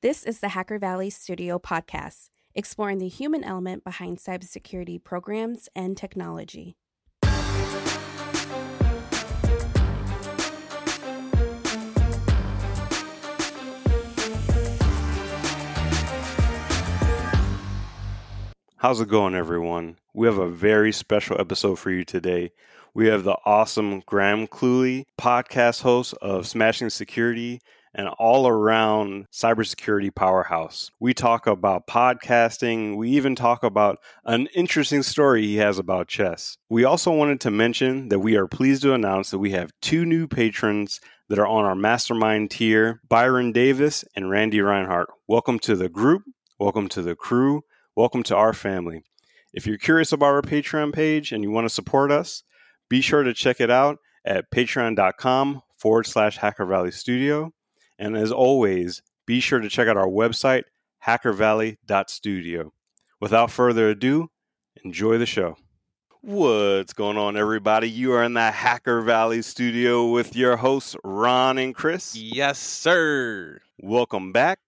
This is the Hacker Valley Studio podcast, exploring the human element behind cybersecurity programs and technology. How's it going, everyone? We have a very special episode for you today. We have the awesome Graham Cluley, podcast host of Smashing Security and all around cybersecurity powerhouse. We talk about podcasting. We even talk about an interesting story he has about chess. We also wanted to mention that we are pleased to announce that we have two new patrons that are on our mastermind tier Byron Davis and Randy Reinhardt. Welcome to the group. Welcome to the crew. Welcome to our family. If you're curious about our Patreon page and you want to support us, be sure to check it out at patreon.com forward slash Hacker Valley Studio. And as always, be sure to check out our website, hackervalley.studio. Without further ado, enjoy the show. What's going on, everybody? You are in the Hacker Valley studio with your hosts, Ron and Chris. Yes, sir. Welcome back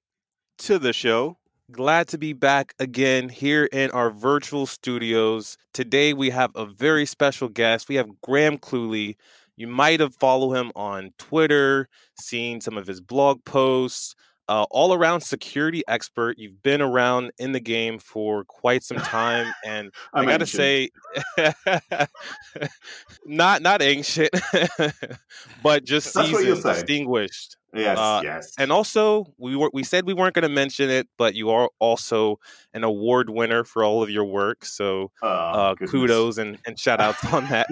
to the show. Glad to be back again here in our virtual studios. Today we have a very special guest. We have Graham Cluley. You might have followed him on Twitter, seen some of his blog posts. Uh, all around security expert. You've been around in the game for quite some time, and I gotta say, not not ancient, but just That's seasoned, distinguished. Yes, uh, yes. And also, we were we said we weren't going to mention it, but you are also an award winner for all of your work. So, oh, uh, kudos and, and shout outs on that.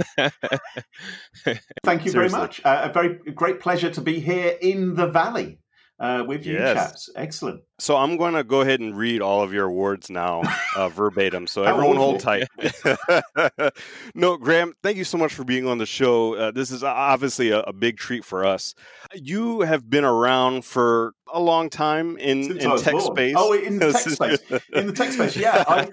Thank you Seriously. very much. Uh, a very great pleasure to be here in the Valley uh, with you yes. chaps. Excellent. So I'm going to go ahead and read all of your awards now, uh, verbatim. So everyone hold tight. no, Graham, thank you so much for being on the show. Uh, this is obviously a, a, big treat for us. You have been around for a long time in, in tech born. space. Oh, in the tech space. in the tech space, yeah. I,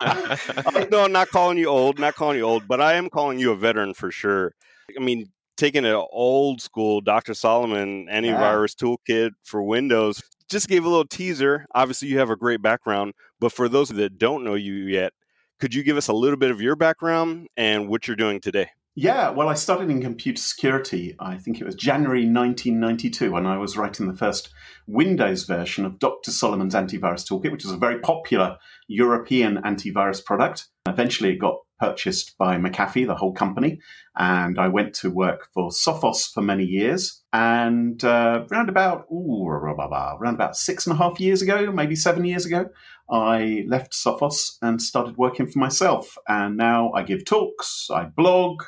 I, no, I'm not calling you old, not calling you old, but I am calling you a veteran for sure. I mean, taking an old school Dr. Solomon antivirus toolkit for Windows. Just gave a little teaser. Obviously, you have a great background, but for those that don't know you yet, could you give us a little bit of your background and what you're doing today? Yeah, well, I started in computer security. I think it was January 1992 when I was writing the first Windows version of Dr. Solomon's antivirus toolkit, which is a very popular European antivirus product. Eventually, it got purchased by McAfee, the whole company, and I went to work for Sophos for many years. And uh, round about ooh, around about six and a half years ago, maybe seven years ago, I left Sophos and started working for myself. And now I give talks, I blog,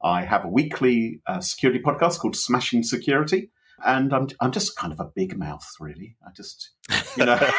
I have a weekly uh, security podcast called Smashing Security. And I'm, I'm just kind of a big mouth, really. I just, you know,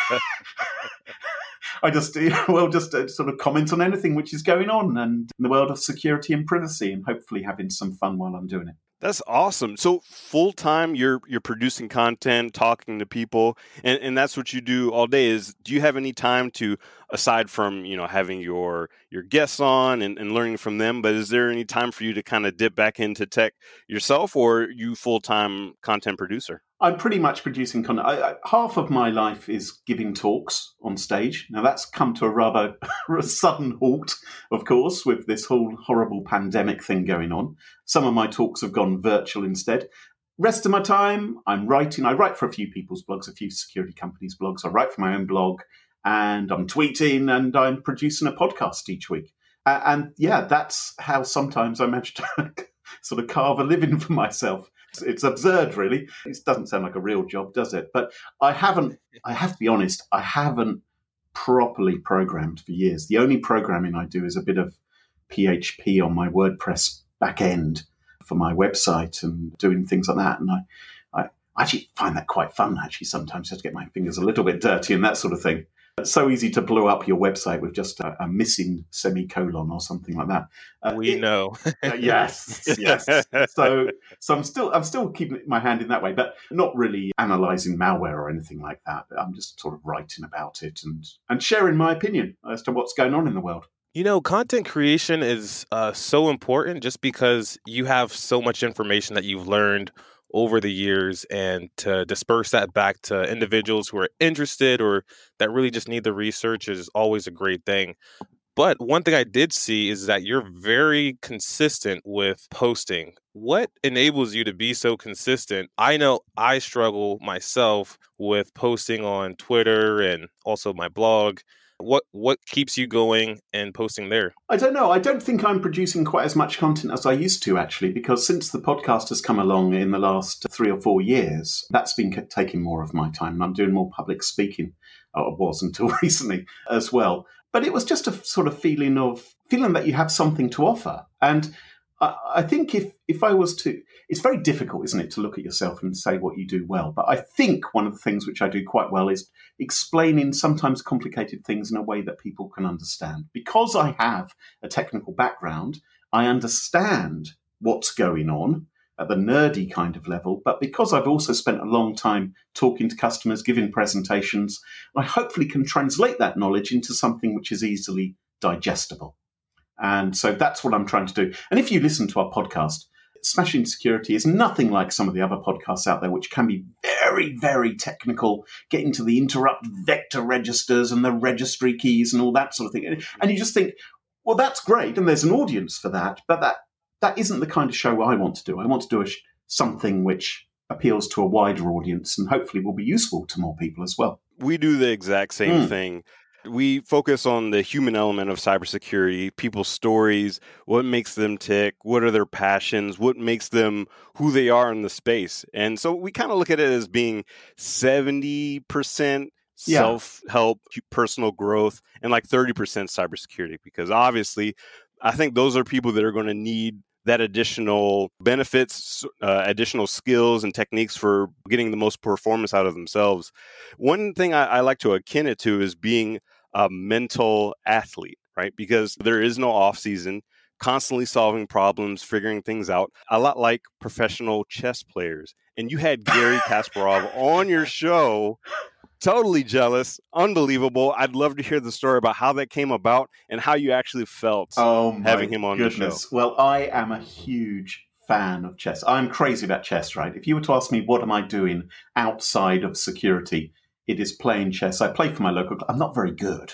I just, well, just uh, sort of comment on anything which is going on and in the world of security and privacy and hopefully having some fun while I'm doing it. That's awesome. So full time, you're you're producing content, talking to people, and, and that's what you do all day. Is do you have any time to, aside from you know having your your guests on and, and learning from them, but is there any time for you to kind of dip back into tech yourself, or you full time content producer? I'm pretty much producing content. I, I, half of my life is giving talks on stage. Now that's come to a rather sudden halt, of course, with this whole horrible pandemic thing going on. Some of my talks have gone virtual instead. Rest of my time, I'm writing. I write for a few people's blogs, a few security companies' blogs. I write for my own blog, and I'm tweeting, and I'm producing a podcast each week. Uh, and yeah, that's how sometimes I manage to sort of carve a living for myself. It's absurd, really. It doesn't sound like a real job, does it? But I haven't, I have to be honest, I haven't properly programmed for years. The only programming I do is a bit of PHP on my WordPress back end for my website and doing things like that. And I, I actually find that quite fun, actually, sometimes just to get my fingers a little bit dirty and that sort of thing. It's so easy to blow up your website with just a, a missing semicolon or something like that. Uh, we it, know. uh, yes, yes. So, so I'm still I'm still keeping my hand in that way, but not really analyzing malware or anything like that. I'm just sort of writing about it and and sharing my opinion as to what's going on in the world. You know, content creation is uh, so important just because you have so much information that you've learned over the years and to disperse that back to individuals who are interested or that really just need the research is always a great thing. But one thing I did see is that you're very consistent with posting. What enables you to be so consistent? I know I struggle myself with posting on Twitter and also my blog what what keeps you going and posting there? I don't know. I don't think I'm producing quite as much content as I used to actually, because since the podcast has come along in the last three or four years, that's been taking more of my time. I'm doing more public speaking. I was until recently as well. But it was just a sort of feeling of feeling that you have something to offer. And I think if if I was to, it's very difficult, isn't it, to look at yourself and say what you do well. But I think one of the things which I do quite well is explaining sometimes complicated things in a way that people can understand. Because I have a technical background, I understand what's going on at the nerdy kind of level. But because I've also spent a long time talking to customers, giving presentations, I hopefully can translate that knowledge into something which is easily digestible. And so that's what I'm trying to do. And if you listen to our podcast, Smashing Security is nothing like some of the other podcasts out there, which can be very, very technical, getting to the interrupt vector registers and the registry keys and all that sort of thing. And you just think, well, that's great, and there's an audience for that, but that that isn't the kind of show I want to do. I want to do a, something which appeals to a wider audience and hopefully will be useful to more people as well. We do the exact same mm. thing we focus on the human element of cybersecurity, people's stories, what makes them tick, what are their passions, what makes them who they are in the space. And so we kind of look at it as being 70% yeah. self help, personal growth, and like 30% cybersecurity, because obviously, I think those are people that are going to need that additional benefits, uh, additional skills and techniques for getting the most performance out of themselves. One thing I, I like to akin it to is being a mental athlete, right? Because there is no off season, constantly solving problems, figuring things out, a lot like professional chess players. And you had Garry Kasparov on your show. Totally jealous. Unbelievable. I'd love to hear the story about how that came about and how you actually felt oh having him on goodness. the show. Well i am a huge fan of chess. I'm crazy about chess right? If you were to ask me what am i doing outside of security it is playing chess. I play for my local club i'm not very good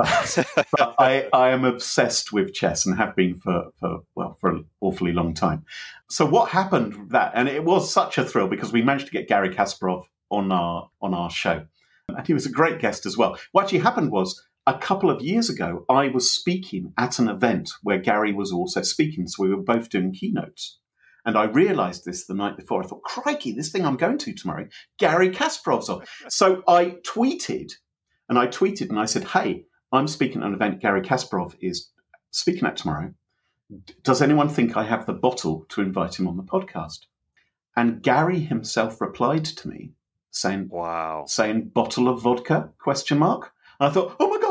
but, but I, I am obsessed with chess and have been for, for well for an awfully long time. So what happened that? And it was such a thrill because we managed to get Garry kasparov on our on our show, and he was a great guest as well. What actually happened was a couple of years ago, I was speaking at an event where Gary was also speaking, so we were both doing keynotes. And I realized this the night before. I thought, crikey, this thing I'm going to tomorrow, Garry Kasparov's on. So I tweeted, and I tweeted and I said, hey, I'm speaking at an event Garry Kasparov is speaking at tomorrow. Does anyone think I have the bottle to invite him on the podcast? And Gary himself replied to me saying wow saying bottle of vodka question mark and i thought oh my god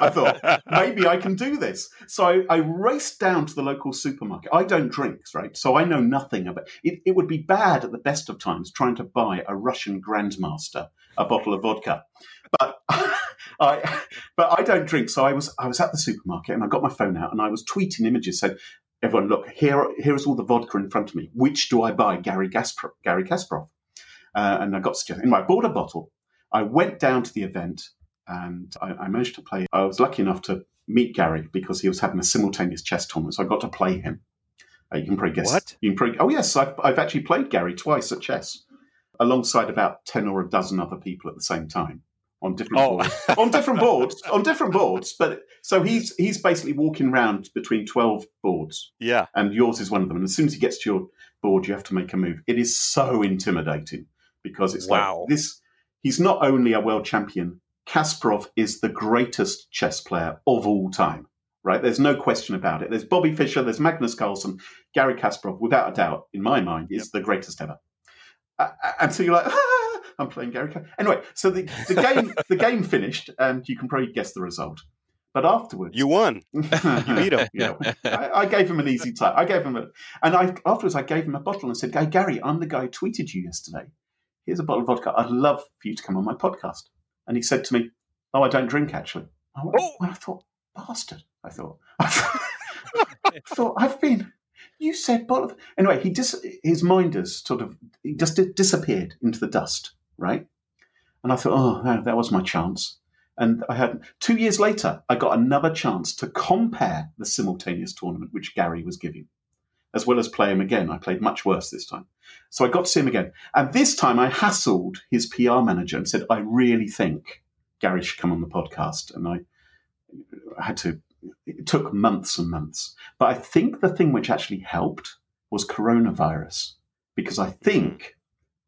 i thought maybe i can do this so I, I, raced down to the local supermarket i don't drink right so i know nothing about it it would be bad at the best of times trying to buy a russian grandmaster a bottle of vodka but I, but I don't drink, so I was I was at the supermarket and I got my phone out and I was tweeting images. So everyone, look here, here is all the vodka in front of me. Which do I buy? Gary Gaspar, Garry Kasparov uh, and I got suggested. Anyway, I bought a bottle. I went down to the event and I, I, managed to play. I was lucky enough to meet Gary because he was having a simultaneous chess tournament, so I got to play him. Uh, you can probably guess. What? You can probably, oh yes, I've, I've actually played Gary twice at chess, alongside about ten or a dozen other people at the same time on different oh. boards. on different boards, on different boards. But so he's he's basically walking around between twelve boards. Yeah, and yours is one of them. And as soon as he gets to your board, you have to make a move. It is so intimidating because it's wow. like this. He's not only a world champion. Kasparov is the greatest chess player of all time. Right? There's no question about it. There's Bobby Fischer. There's Magnus Carlsen. Garry Kasparov, without a doubt, in my mind, is yep. the greatest ever. Uh, and so you're like, ah, I'm playing Garry. Anyway, so the, the game the game finished, and you can probably guess the result. But afterwards, you won. you beat him. You know, I, I, gave him an easy time. I gave him a, and I afterwards I gave him a bottle and said, "Hey Gary, I'm the guy who tweeted you yesterday here's a bottle of vodka. I'd love for you to come on my podcast. And he said to me, Oh, I don't drink actually. I, went, oh. I thought, bastard. I thought, I thought, I've been, You said bottle. Anyway, he dis- his mind has sort of he just disappeared into the dust, right? And I thought, oh, no, that was my chance. And I had two years later, I got another chance to compare the simultaneous tournament which Gary was giving, as well as play him again. I played much worse this time. So I got to see him again. And this time I hassled his PR manager and said, I really think Gary should come on the podcast. And I, had to, it took months and months. But I think the thing which actually helped was coronavirus, because I think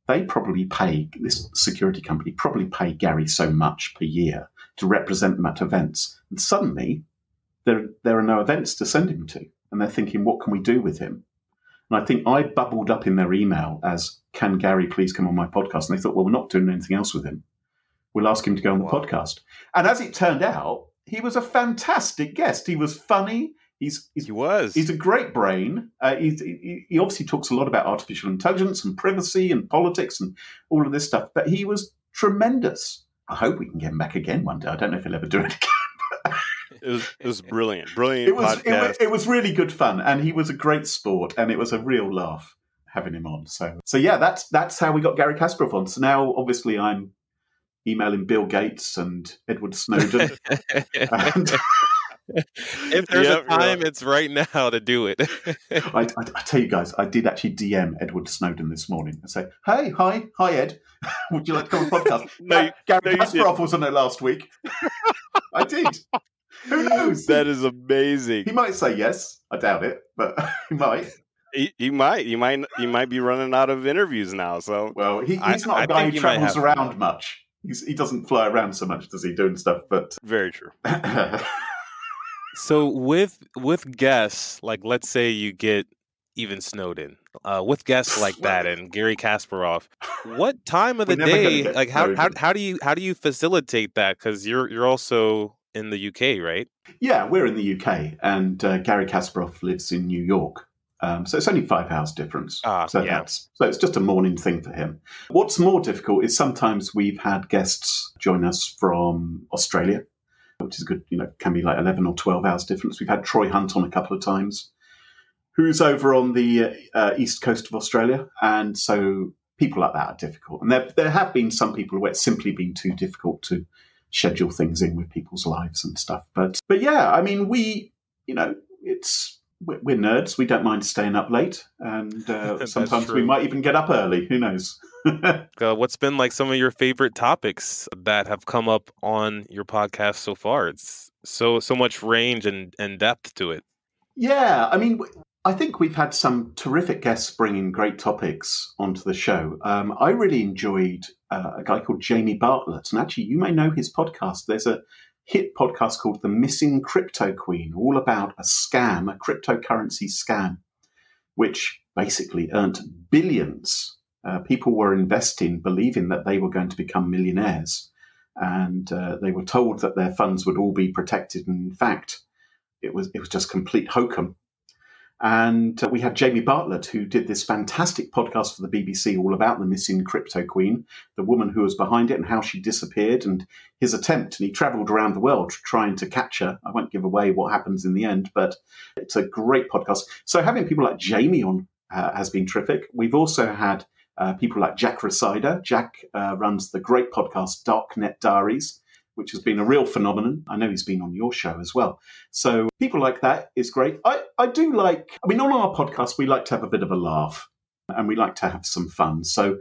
they probably pay, this security company probably pay Gary so much per year to represent them at events. And suddenly there, there are no events to send him to. And they're thinking, what can we do with him? And I think I bubbled up in their email as, can Gary please come on my podcast? And they thought, well, we're not doing anything else with him. We'll ask him to go on the Wow. podcast. And as it turned out, he was a fantastic guest. He was funny. He's, he's He was. He's a great brain. Uh, he's, he, he obviously talks a lot about artificial intelligence and privacy and politics and all of this stuff, but he was tremendous. I hope we can get him back again one day. I don't know if he'll ever do it again. It was it was brilliant, brilliant It was, it was it was really good fun, and he was a great sport, and it was a real laugh having him on. So so yeah, that's that's how we got Garry Kasparov on. So now obviously I'm emailing Bill Gates and Edward Snowden. and if there's Yep, a time, it's right now to do it. I, I, I tell you guys, I did actually DM Edward Snowden this morning and say, "Hey, hi, hi, Ed. Would you like to come on the podcast?" No, you- Gary no, Kasparov didn't. was on it last week. I did. Who knows? that is amazing. he might say yes. I doubt it, but he might. He, he might. He might. He might be running out of interviews now. So Well, he, he's not I a guy who travels have- around much. He's, he doesn't fly around so much, does he? Doing stuff, but very true. so with with guests, like let's say you get even Snowden, uh, with guests like that and Garry Kasparov, what time of the day? Like how, how how do you how do you facilitate that? Because you're you're also in the UK, right? yeah, we're in the UK, and uh, Garry Kasparov lives in New York. Um, so it's only five hours difference. Ah, so yeah. that's so it's just a morning thing for him. What's more difficult is sometimes we've had guests join us from Australia, which is good. You know, can be like eleven or twelve hours difference. We've had Troy Hunt on a couple of times, who's over on the uh, east coast of Australia, and so people like that are difficult. And there there have been some people where it's simply been too difficult to schedule things in with people's lives and stuff. But but yeah, I mean, we you know it's we're, we're nerds. We don't mind staying up late, and uh, sometimes we might even get up early. Who knows? Uh, what's been like some of your favorite topics that have come up on your podcast so far? It's so so much range and, and depth to it. Yeah, I mean, I think we've had some terrific guests bringing great topics onto the show. Um, I really enjoyed uh, a guy called Jamie Bartlett, and actually, you may know his podcast. There's a hit podcast called The Missing Crypto Queen, all about a scam, a cryptocurrency scam, which basically earned billions. Uh, people were investing, believing that they were going to become millionaires, and uh, they were told that their funds would all be protected. And in fact, it was it was just complete hokum. And uh, we had Jamie Bartlett, who did this fantastic podcast for the BBC all about the missing crypto queen, the woman who was behind it and how she disappeared, and his attempt. And he travelled around the world trying to catch her. I won't give away what happens in the end, but it's a great podcast. So having people like Jamie on uh, has been terrific. We've also had uh, people like Jack Rhysider. Jack uh, runs the great podcast Darknet Diaries, which has been a real phenomenon. I know he's been on your show as well. So people like that is great. I, I do like, I mean, on our podcast, we like to have a bit of a laugh and we like to have some fun. So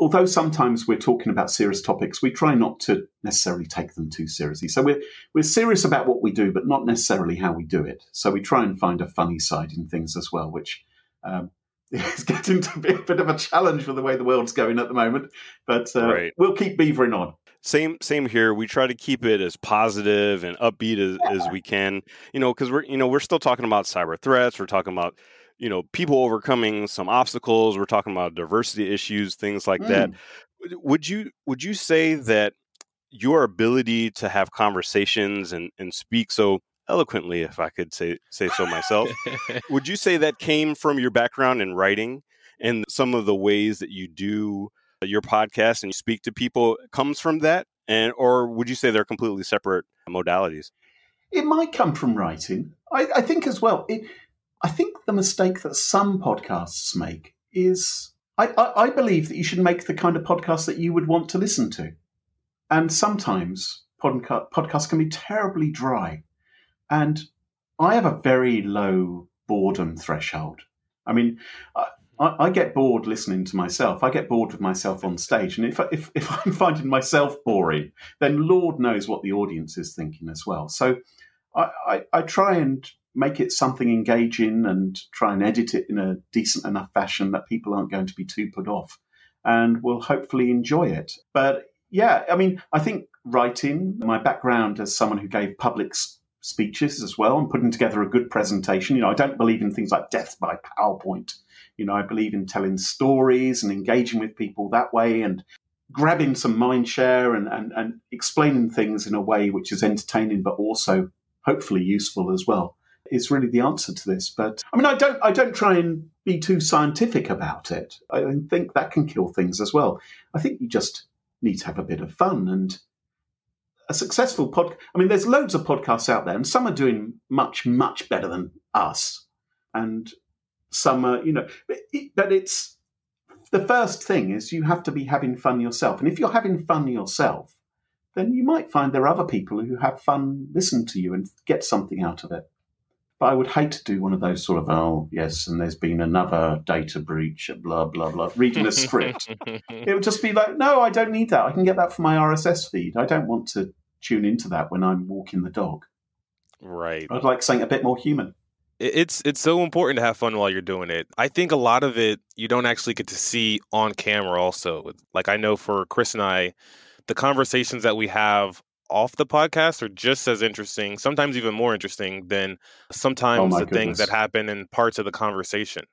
although sometimes we're talking about serious topics, we try not to necessarily take them too seriously. So we're, we're serious about what we do, but not necessarily how we do it. So we try and find a funny side in things as well, which um, is getting to be a bit of a challenge for the way the world's going at the moment. But uh, Right. we'll keep beavering on. Same same here. We try to keep it as positive and upbeat as, as we can. You know, because we're you know we're still talking about cyber threats. We're talking about you know people overcoming some obstacles. We're talking about diversity issues, things like that. Mm. Would you would you say that your ability to have conversations and, and speak so eloquently, if I could say say so myself, would you say that came from your background in writing and some of the ways that you do your podcast and you speak to people comes from that and or would you say they're completely separate modalities It might come from writing. I, I think as well. It, I think the mistake that some podcasts make is I, I, I believe that you should make the kind of podcast that you would want to listen to. And sometimes podca- podcasts can be terribly dry. And I have a very low boredom threshold. I mean, I, I, get bored listening to myself. I get bored with myself on stage. And if, if, if I'm finding myself boring, then Lord knows what the audience is thinking as well. So I, I, I try and make it something engaging and try and edit it in a decent enough fashion that people aren't going to be too put off and will hopefully enjoy it. But yeah, I mean, I think writing, my background as someone who gave public speeches as well and putting together a good presentation, you know, I don't believe in things like death by PowerPoint. You know, I believe in telling stories and engaging with people that way and grabbing some mind share and, and, and explaining things in a way which is entertaining but also hopefully useful as well is really the answer to this. But I mean, I don't, I don't try and be too scientific about it. I think that can kill things as well. I think you just need to have a bit of fun and a successful pod. I mean, there's loads of podcasts out there, and some are doing much, much better than us, and are, you know, but it's the first thing is you have to be having fun yourself, and if you're having fun yourself, then you might find there are other people who have fun listen to you and get something out of it. But I would hate to do one of those sort of, oh, yes, and there's been another data breach, blah, blah, blah, reading a script. it would just be like, no, I don't need that. I can get that from my RSS feed. I don't want to tune into that when I'm walking the dog. Right. I'd like something a bit more human. It's it's so important to have fun while you're doing it. I think a lot of it you don't actually get to see on camera also. Like I know for Chris and I, the conversations that we have off the podcast are just as interesting, sometimes even more interesting than Oh sometimes my the things that happen in parts of the conversation.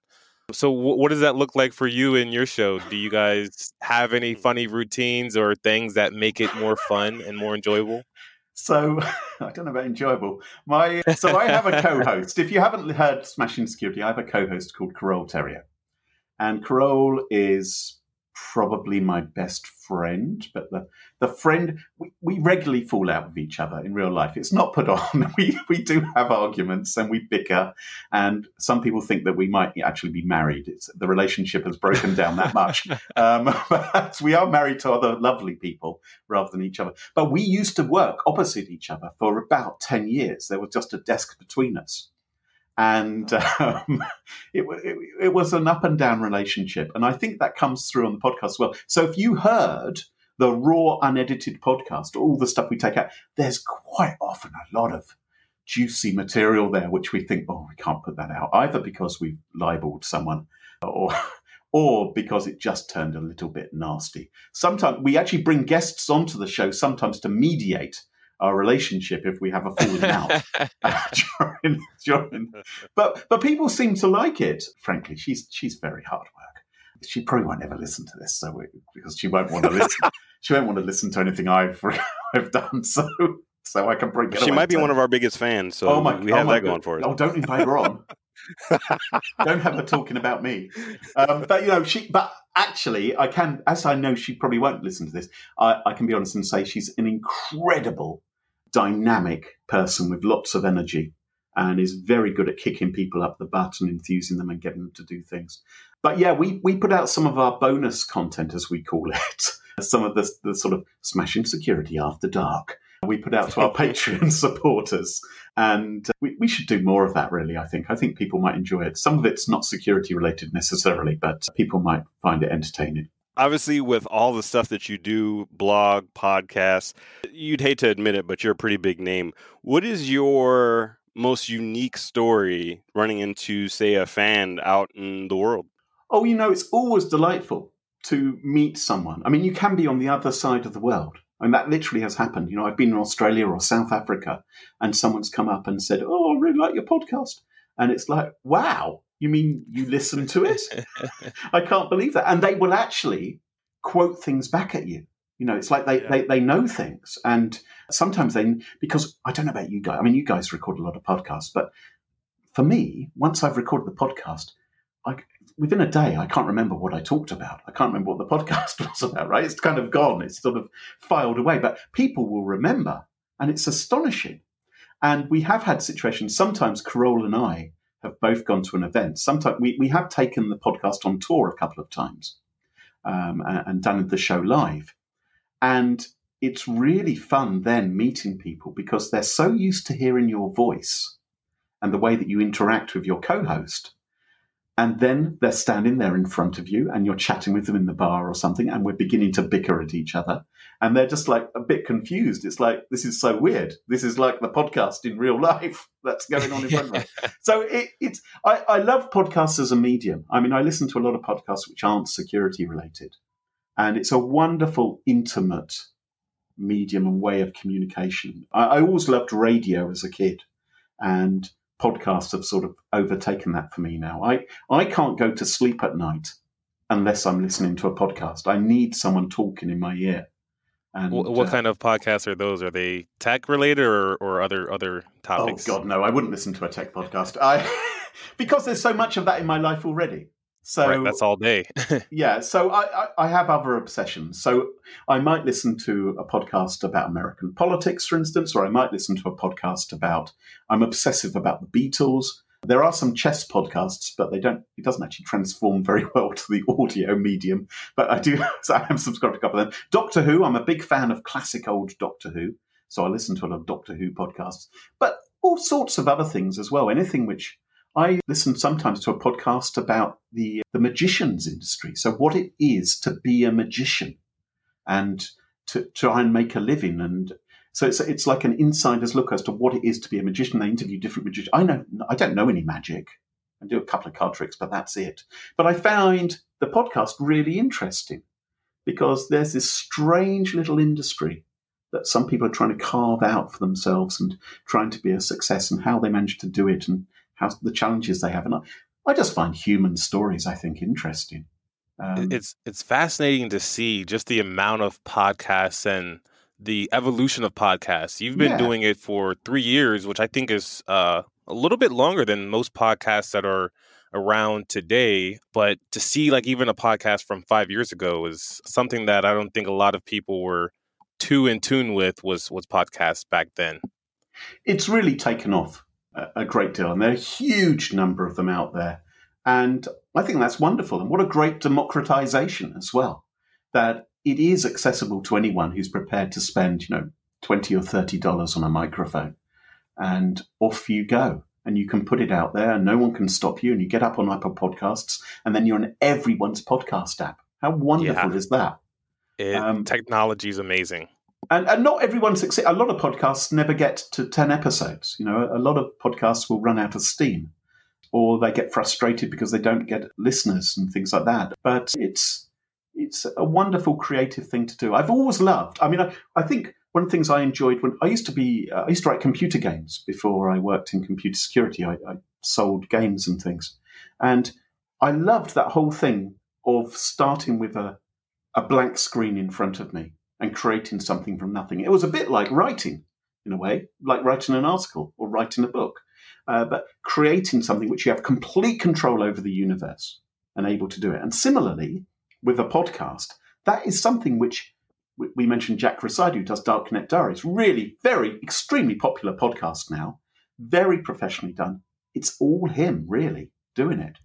So, wh- what does that look like for you in your show? Do you guys have any funny routines or things that make it more fun and more enjoyable? So I don't know about enjoyable. My so I have a co-host. If you haven't heard Smashing Security, I have a co-host called Carole Theriault, and Carole is probably my best friend. But the the friend we, we regularly fall out with each other in real life. It's not put on. We we do have arguments and we bicker, and some people think that we might actually be married. It's the relationship has broken down that much. Um, but we are married to other lovely people rather than each other. But we used to work opposite each other for about 10 years. There was just a desk between us. And um, it, it, it was an up and down relationship. And I think that comes through on the podcast as well. So if you heard the raw, unedited podcast, all the stuff we take out, there's quite often a lot of juicy material there, which we think, oh, we can't put that out, either because we've libeled someone or or because it just turned a little bit nasty. Sometimes we actually bring guests onto the show sometimes to mediate our relationship if we have a falling out during, during. But but people seem to like it. Frankly, she's she's very hard work. She probably won't ever listen to this, so we, because she won't want to listen. she won't want to listen to anything I've I've done. So so I can bring. Her She might be one of our biggest fans, so oh my, we oh have my that God. going for us. Oh, don't invite her on. don't have her talking about me. Um, but you know, she. But actually, I can, as I know she probably won't listen to this. I, I can be honest and say she's an incredible, dynamic person with lots of energy, and is very good at kicking people up the butt and enthusing them and getting them to do things. But yeah, we we put out some of our bonus content, as we call it. Some of the, the sort of smashing security after dark. We put out to our Patreon supporters, and uh, we, we should do more of that. Really, I think. I think people might enjoy it. Some of it's not security related necessarily, but people might find it entertaining. Obviously, with all the stuff that you do, blog, podcasts, you'd hate to admit it, but you're a pretty big name. What is your most unique story running into, say, a fan out in the world? Oh, you know, it's always delightful to meet someone. I mean, you can be on the other side of the world. I mean, that literally has happened. You know, I've been in Australia or South Africa and someone's come up and said, Oh, I really like your podcast. And it's like, wow, you mean you listen to it? I can't believe that. And they will actually quote things back at you. You know, it's like they, Yeah. they, they know things. And sometimes they, because I don't know about you guys, I mean, you guys record a lot of podcasts, but for me, once I've recorded the podcast, I, within a day, I can't remember what I talked about. I can't remember what the podcast was about, right? It's kind of gone. It's sort of filed away, but people will remember. And it's astonishing. And we have had situations, sometimes Carole and I have both gone to an event. Sometimes we, we have taken the podcast on tour a couple of times um, and, done the show live. And it's really fun then meeting people because they're so used to hearing your voice and the way that you interact with your co host and then they're standing there in front of you and you're chatting with them in the bar or something and we're beginning to bicker at each other and they're just like a bit confused it's like this is so weird this is like the podcast in real life that's going on in front of me so it, it's I, I love podcasts as a medium i mean i listen to a lot of podcasts which aren't security related and it's a wonderful intimate medium and way of communication I, I always loved radio as a kid and podcasts have sort of overtaken that for me now. I, I can't go to sleep at night unless I'm listening to a podcast. I need someone talking in my ear. And, what uh, kind of podcasts are those? Are they tech related or, or other other topics? Oh God, no! I wouldn't listen to a tech podcast. I because there's so much of that in my life already. So right, that's all day. yeah. So I, I, I, have other obsessions. So I might listen to a podcast about American politics, for instance, or I might listen to a podcast about. I'm obsessive about the Beatles. There are some chess podcasts, but they don't. It doesn't actually transform very well to the audio medium. But I do. So I am subscribed to a couple of them. Doctor Who. I'm a big fan of classic old Doctor Who, so I listen to a lot of Doctor Who podcasts. But all sorts of other things as well. Anything which I listen sometimes to a podcast about the the magicians industry. So what it is to be a magician and to, to try and make a living. And so it's it's like an insider's look as to what it is to be a magician. They interview different magicians. I know I don't know any magic. I do a couple of card tricks, but that's it. But I found the podcast really interesting because there's this strange little industry that some people are trying to carve out for themselves and trying to be a success and how they manage to do it and how the challenges they have. And I, I just find human stories, I think, interesting. Um, it's it's fascinating to see just the amount of podcasts and the evolution of podcasts. You've been yeah. doing it for three years, which I think is uh, a little bit longer than most podcasts that are around today. But to see like even a podcast from five years ago is something that I don't think a lot of people were too in tune with was was podcasts back then. It's really taken off a great deal, and there are a huge number of them out there. And I think that's wonderful. And what a great democratization as well, that it is accessible to anyone who's prepared to spend, you know, 20 or $30 on a microphone. And off you go. And you can put it out there and no one can stop you. And you get up on Apple Podcasts and then you're on everyone's podcast app. How wonderful yeah. is that? It, um, technology is amazing and, and not everyone succeeds. A lot of podcasts never get to 10 episodes. You know, a lot of podcasts will run out of steam or they get frustrated because they don't get listeners and things like that. But it's it's a wonderful creative thing to do. I've always loved. I mean, I, I think one of the things I enjoyed when I used to be uh, I used to write computer games before I worked in computer security. I, I sold games and things, and I loved that whole thing of starting with a a blank screen in front of me and creating something from nothing. It was a bit like writing, in a way, like writing an article or writing a book, uh, but creating something which you have complete control over the universe and able to do it. And similarly, with a podcast, that is something which we mentioned Jack Rhysider, who does Darknet Diaries, really very, extremely popular podcast now, very professionally done. It's all him, really, doing it.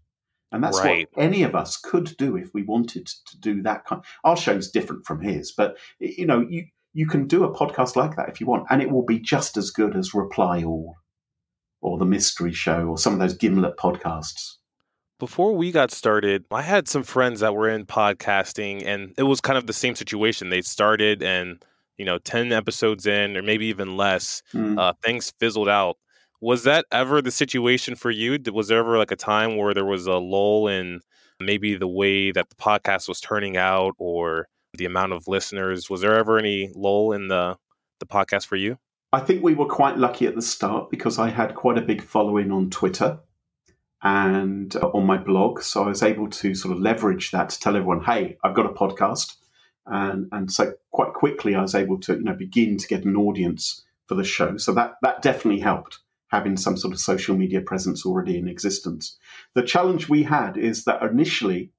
And that's right. what any of us could do if we wanted to do that kind. Our show's different from his, but you know, you you can do a podcast like that if you want, and it will be just as good as Reply All, or the Mystery Show, or some of those Gimlet podcasts. Before we got started, I had some friends that were in podcasting, and it was kind of the same situation. They started, and you know, ten episodes in, or maybe even less, mm. uh, things fizzled out was that ever the situation for you? Was there ever like a time where there was a lull in maybe the way that the podcast was turning out or the amount of listeners? Was there ever any lull in the the podcast for you? I think we were quite lucky at the start because I had quite a big following on Twitter and uh, on my blog. So I was able to sort of leverage that to tell everyone, hey, I've got a podcast. And, and so quite quickly I was able to, you know, begin to get an audience for the show. So that, that definitely helped having some sort of social media presence already in existence. The challenge we had is that initially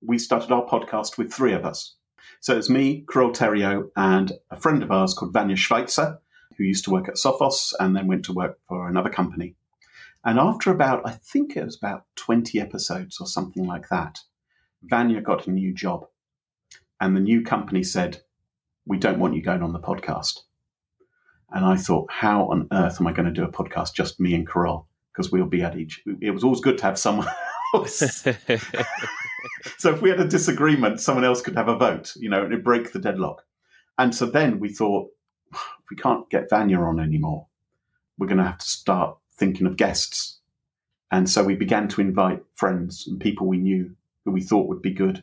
we started our podcast with three of us. So it's me, Carole Theriault, and a friend of ours called Vanja Svajcer, who used to work at Sophos and then went to work for another company. And after about, I think it was about 20 episodes or something like that, Vanya got a new job. And the new company said, We don't want you going on the podcast. And I thought, how on earth am I going to do a podcast just me and Carole? Because we'll be at each. It was always good to have someone else. so if we had a disagreement, someone else could have a vote, you know, and it break the deadlock. And so then we thought, we can't get Vanya on anymore. We're going to have to start thinking of guests. And so we began to invite friends and people we knew who we thought would be good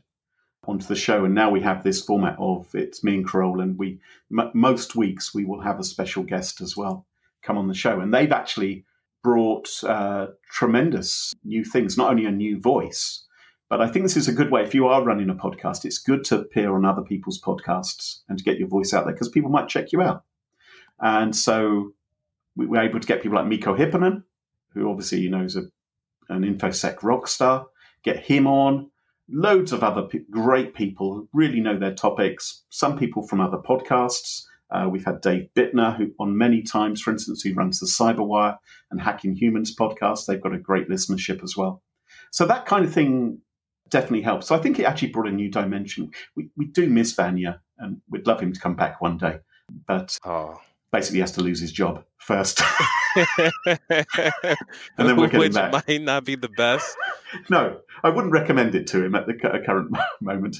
onto the show. And now we have this format of it's me and Carole, and we m- most weeks we will have a special guest as well come on the show. And they've actually brought uh, tremendous new things, not only a new voice, but I think this is a good way. If you are running a podcast, it's good to appear on other people's podcasts and to get your voice out there because people might check you out. And so we were able to get people like Mikko Hyppönen, who obviously you know is a, an infosec rock star, get him on. Loads of other pe- great people who really know their topics. Some people from other podcasts. Uh, we've had Dave Bittner, who on many times, for instance, who runs the Cyberwire and Hacking Humans podcast. They've got a great listenership as well. So that kind of thing definitely helps. So I think it actually brought a new dimension. We, we do miss Vanya, and we'd love him to come back one day. But oh. Basically, has to lose his job first. and then we're getting Which back. might not be the best. No, I wouldn't recommend it to him at the current moment.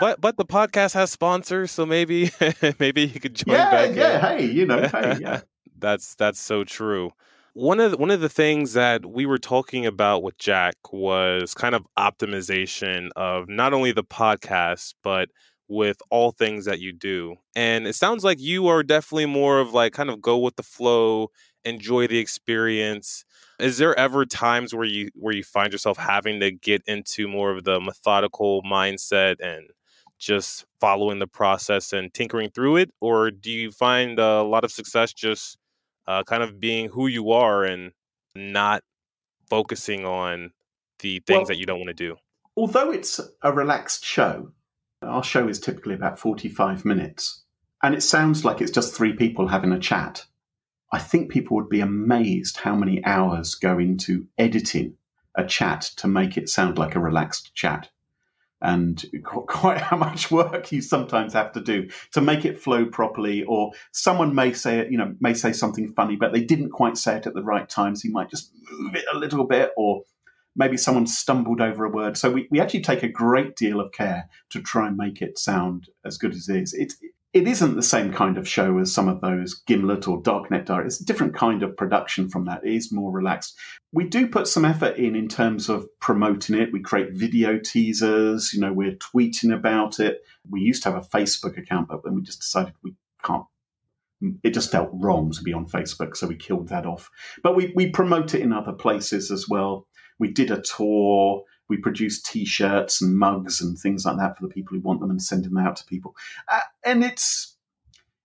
But but the podcast has sponsors, so maybe maybe you could join yeah, back in. yeah. Hey, you know, hey, yeah. That's that's so true. One of the, one of the things that we were talking about with Jack was kind of optimization of not only the podcast but with all things that you do. And it sounds like you are definitely more of like kind of go with the flow, enjoy the experience. Is there ever times where you where you find yourself having to get into more of the methodical mindset and just following the process and tinkering through it or do you find a lot of success just uh, kind of being who you are and not focusing on the things Well- that you don't want to do. Although it's a relaxed show, our show is typically about 45 minutes, and it sounds like it's just three people having a chat. I think people would be amazed how many hours go into editing a chat to make it sound like a relaxed chat. And quite how much work you sometimes have to do to make it flow properly, or someone may say you know, may say something funny, but they didn't quite say it at the right time, so you might just move it a little bit, or maybe someone stumbled over a word. So we, we actually take a great deal of care to try and make it sound as good as it is. It's, it isn't the same kind of show as some of those Gimlet or Darknet Diary. It's a different kind of production from that. It is more relaxed. We do put some effort in in terms of promoting it. We create video teasers. You know, we're tweeting about it. We used to have a Facebook account, but then we just decided we can't. It just felt wrong to be on Facebook, so we killed that off. But we, we promote it in other places as well we did a tour. We produced t-shirts and mugs and things like that for the people who want them and send them out to people. Uh, and it's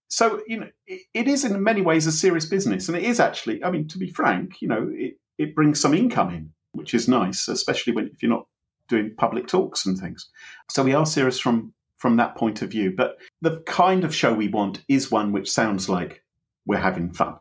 so you know it, it is in many ways a serious business. And it is actually i mean to be frank you know it, it brings some income in which is nice especially when if you're not doing public talks and things. So we are serious from from that point of view. But the kind of show we want is one which sounds like we're having fun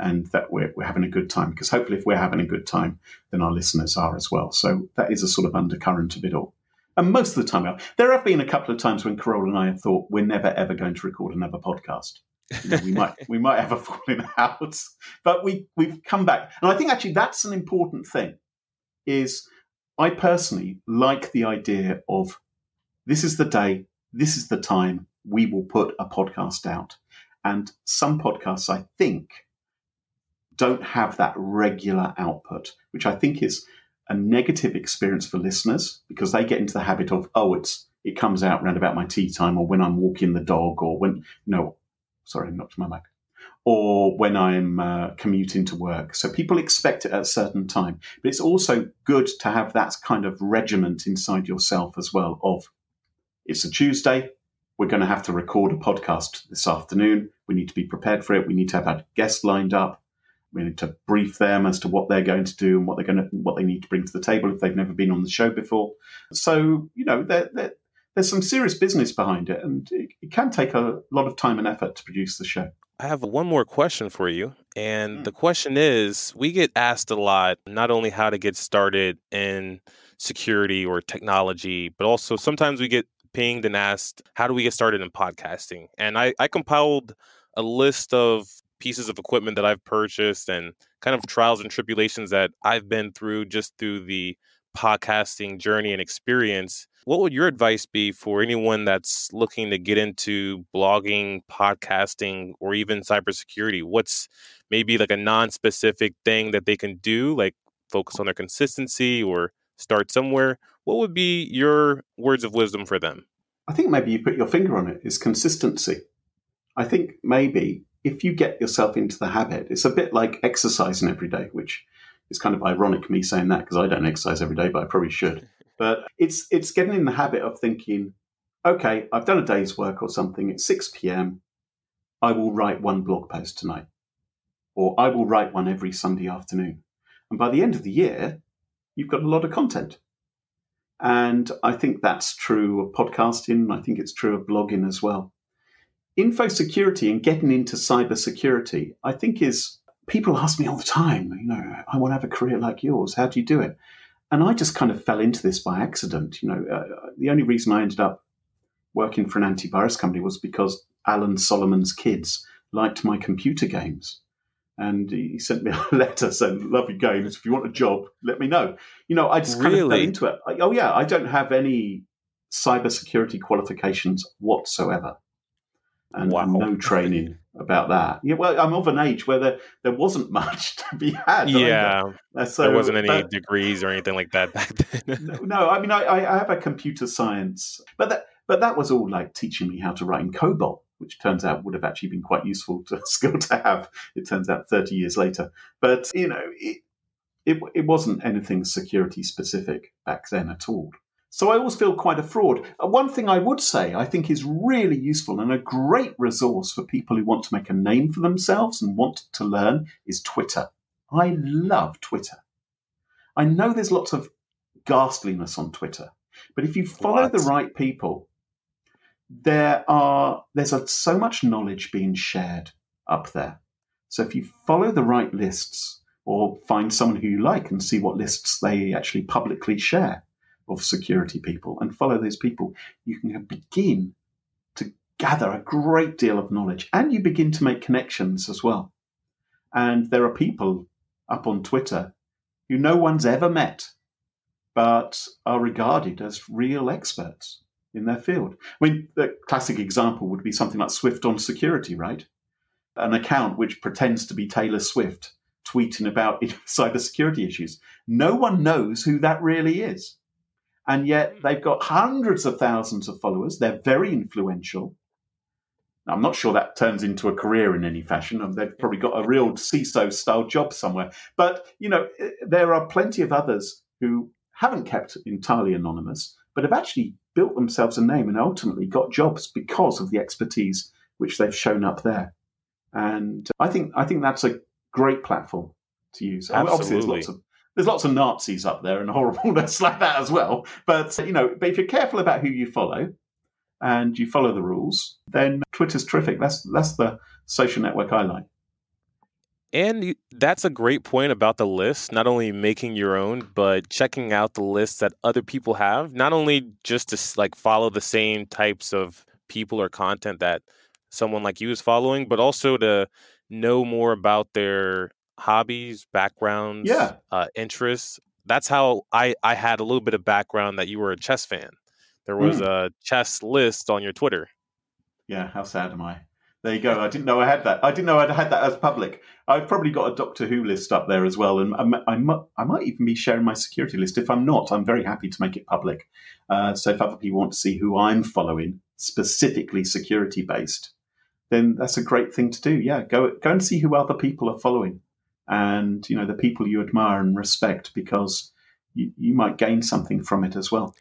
and that we're, we're having a good time. Because hopefully, if we're having a good time, then our listeners are as well. So that is a sort of undercurrent of it all. And most of the time, there have been a couple of times when Carole and I have thought we're never ever going to record another podcast. You know, we might we might have a falling out, but we we've come back, and I think actually that's an important thing. Is I personally like the idea of this is the day, this is the time we will put a podcast out, and some podcasts I think don't have that regular output, which I think is a negative experience for listeners because they get into the habit of, oh, it's it comes out round about my tea time or when I'm walking the dog or when no, sorry, not to my mic, or when I'm uh, commuting to work. So people expect it at a certain time, but it's also good to have that kind of regiment inside yourself as well. Of it's a Tuesday, we're going to have to record a podcast this afternoon. We need to be prepared for it. We need to have our guest lined up. We need to brief them as to what they're going to do and what they're going to what they need to bring to the table if they've never been on the show before. So you know, there, there, there's some serious business behind it, and it, it can take a lot of time and effort to produce the show. I have one more question for you. And Mm. the question is we get asked a lot, not only how to get started in security or technology, but also sometimes we get pinged and asked, how do we get started in podcasting? And I, I compiled a list of pieces of equipment that I've purchased and kind of trials and tribulations that I've been through just through the podcasting journey and experience. What would your advice be for anyone that's looking to get into blogging, podcasting, or even cybersecurity? What's maybe like a non specific thing that they can do, like focus on their consistency or start somewhere? What would be your words of wisdom for them? I think maybe you put your finger on it is consistency. I think maybe if you get yourself into the habit, it's a bit like exercising every day, which is kind of ironic me saying that because I don't exercise every day, but I probably should. But it's it's getting in the habit of thinking, okay, I've done a day's work or something. It's six p.m. I will write one blog post tonight, or I will write one every Sunday afternoon. And by the end of the year, you've got a lot of content. And I think that's true of podcasting. I think it's true of blogging as well. Info security and getting into cyber security, I think is people ask me all the time, you know, I want to have a career like yours. How do you do it? And I just kind of fell into this by accident. You know, uh, the only reason I ended up working for an antivirus company was because Alan Solomon's kids liked my computer games. And he sent me a letter saying, Love your games. If you want a job, let me know. You know, I just kind of fell Really? into it. I, oh, yeah, I don't have any cybersecurity qualifications whatsoever. And Wow. no training about that. Yeah, well, I'm of an age where there, there wasn't much to be had. Yeah, Uh, so, there wasn't any but- degrees or anything like that back then. no, no, I mean, I, I have a computer science, but that, but that was all like teaching me how to write in COBOL, which turns out would have actually been quite useful to skill to have. It turns out 30 years later. But, you know, it, it, it wasn't anything security specific back then at all. So I always feel quite a fraud. Uh, One thing I would say I think is really useful and a great resource for people who want to make a name for themselves and want to learn is Twitter. I love Twitter. I know there's lots of ghastliness on Twitter, but if you follow What? the right people, there are there's a, so much knowledge being shared up there. So if you follow the right lists or find someone who you like and see what lists they actually publicly share of security people and follow those people, you can begin to gather a great deal of knowledge and you begin to make connections as well. And there are people up on Twitter who no one's ever met, but are regarded as real experts in their field. I mean, the classic example would be something like Swift on security, right? An account which pretends to be Taylor Swift tweeting about cybersecurity issues. No one knows who that really is. And yet they've got hundreds of thousands of followers. They're very influential. Now, I'm not sure that turns into a career in any fashion. and They've probably got a real CISO style job somewhere. But, you know, eh, there are plenty of others who haven't kept entirely anonymous, but have actually built themselves a name and ultimately got jobs because of the expertise which they've shown up there. And I think I think that's a great platform to use. Obviously, there's Absolutely. lots of there's lots of Nazis up there and horribleness like that as well. But you know, but if you're careful about who you follow and you follow the rules, then Twitter's terrific. That's that's the social network I like. And that's a great point about the list, not only making your own, but checking out the lists that other people have, not only just to like follow the same types of people or content that someone like you is following, but also to know more about their hobbies, backgrounds, Yeah. uh, interests. That's how I, I had a little bit of background that you were a chess fan. There was Mm. a chess list on your Twitter. Yeah, how sad am I? There you go. I didn't know I had that. I didn't know I'd had that as public. I've probably got a Doctor Who list up there as well, and I, mi- I, mu- I might even be sharing my security list. If I'm not, I'm very happy to make it public. Uh, so if other people want to see who I'm following, specifically security based, then that's a great thing to do. Yeah, go go and see who other people are following, and you know the people you admire and respect, because you, you might gain something from it as well.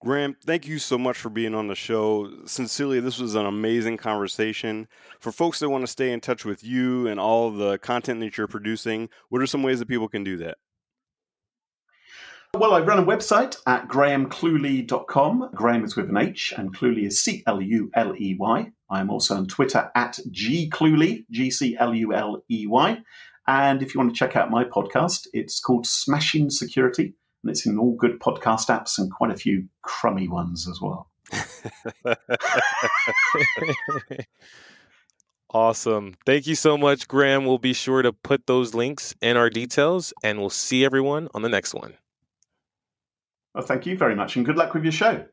Graham, thank you so much for being on the show. Sincerely, this was an amazing conversation. For folks that want to stay in touch with you and all the content that you're producing, what are some ways that people can do that? Well, I run a website at grahamcluley.com. Graham is with an H and Cluley is C L U L E Y. I am also on Twitter at gcluley, G C L U L E Y. And if you want to check out my podcast, it's called Smashing Security, and it's in all good podcast apps and quite a few crummy ones as well. awesome. Thank you so much, Graham. We'll be sure to put those links in our details, and we'll see everyone on the next one. Well, thank you very much, and good luck with your show.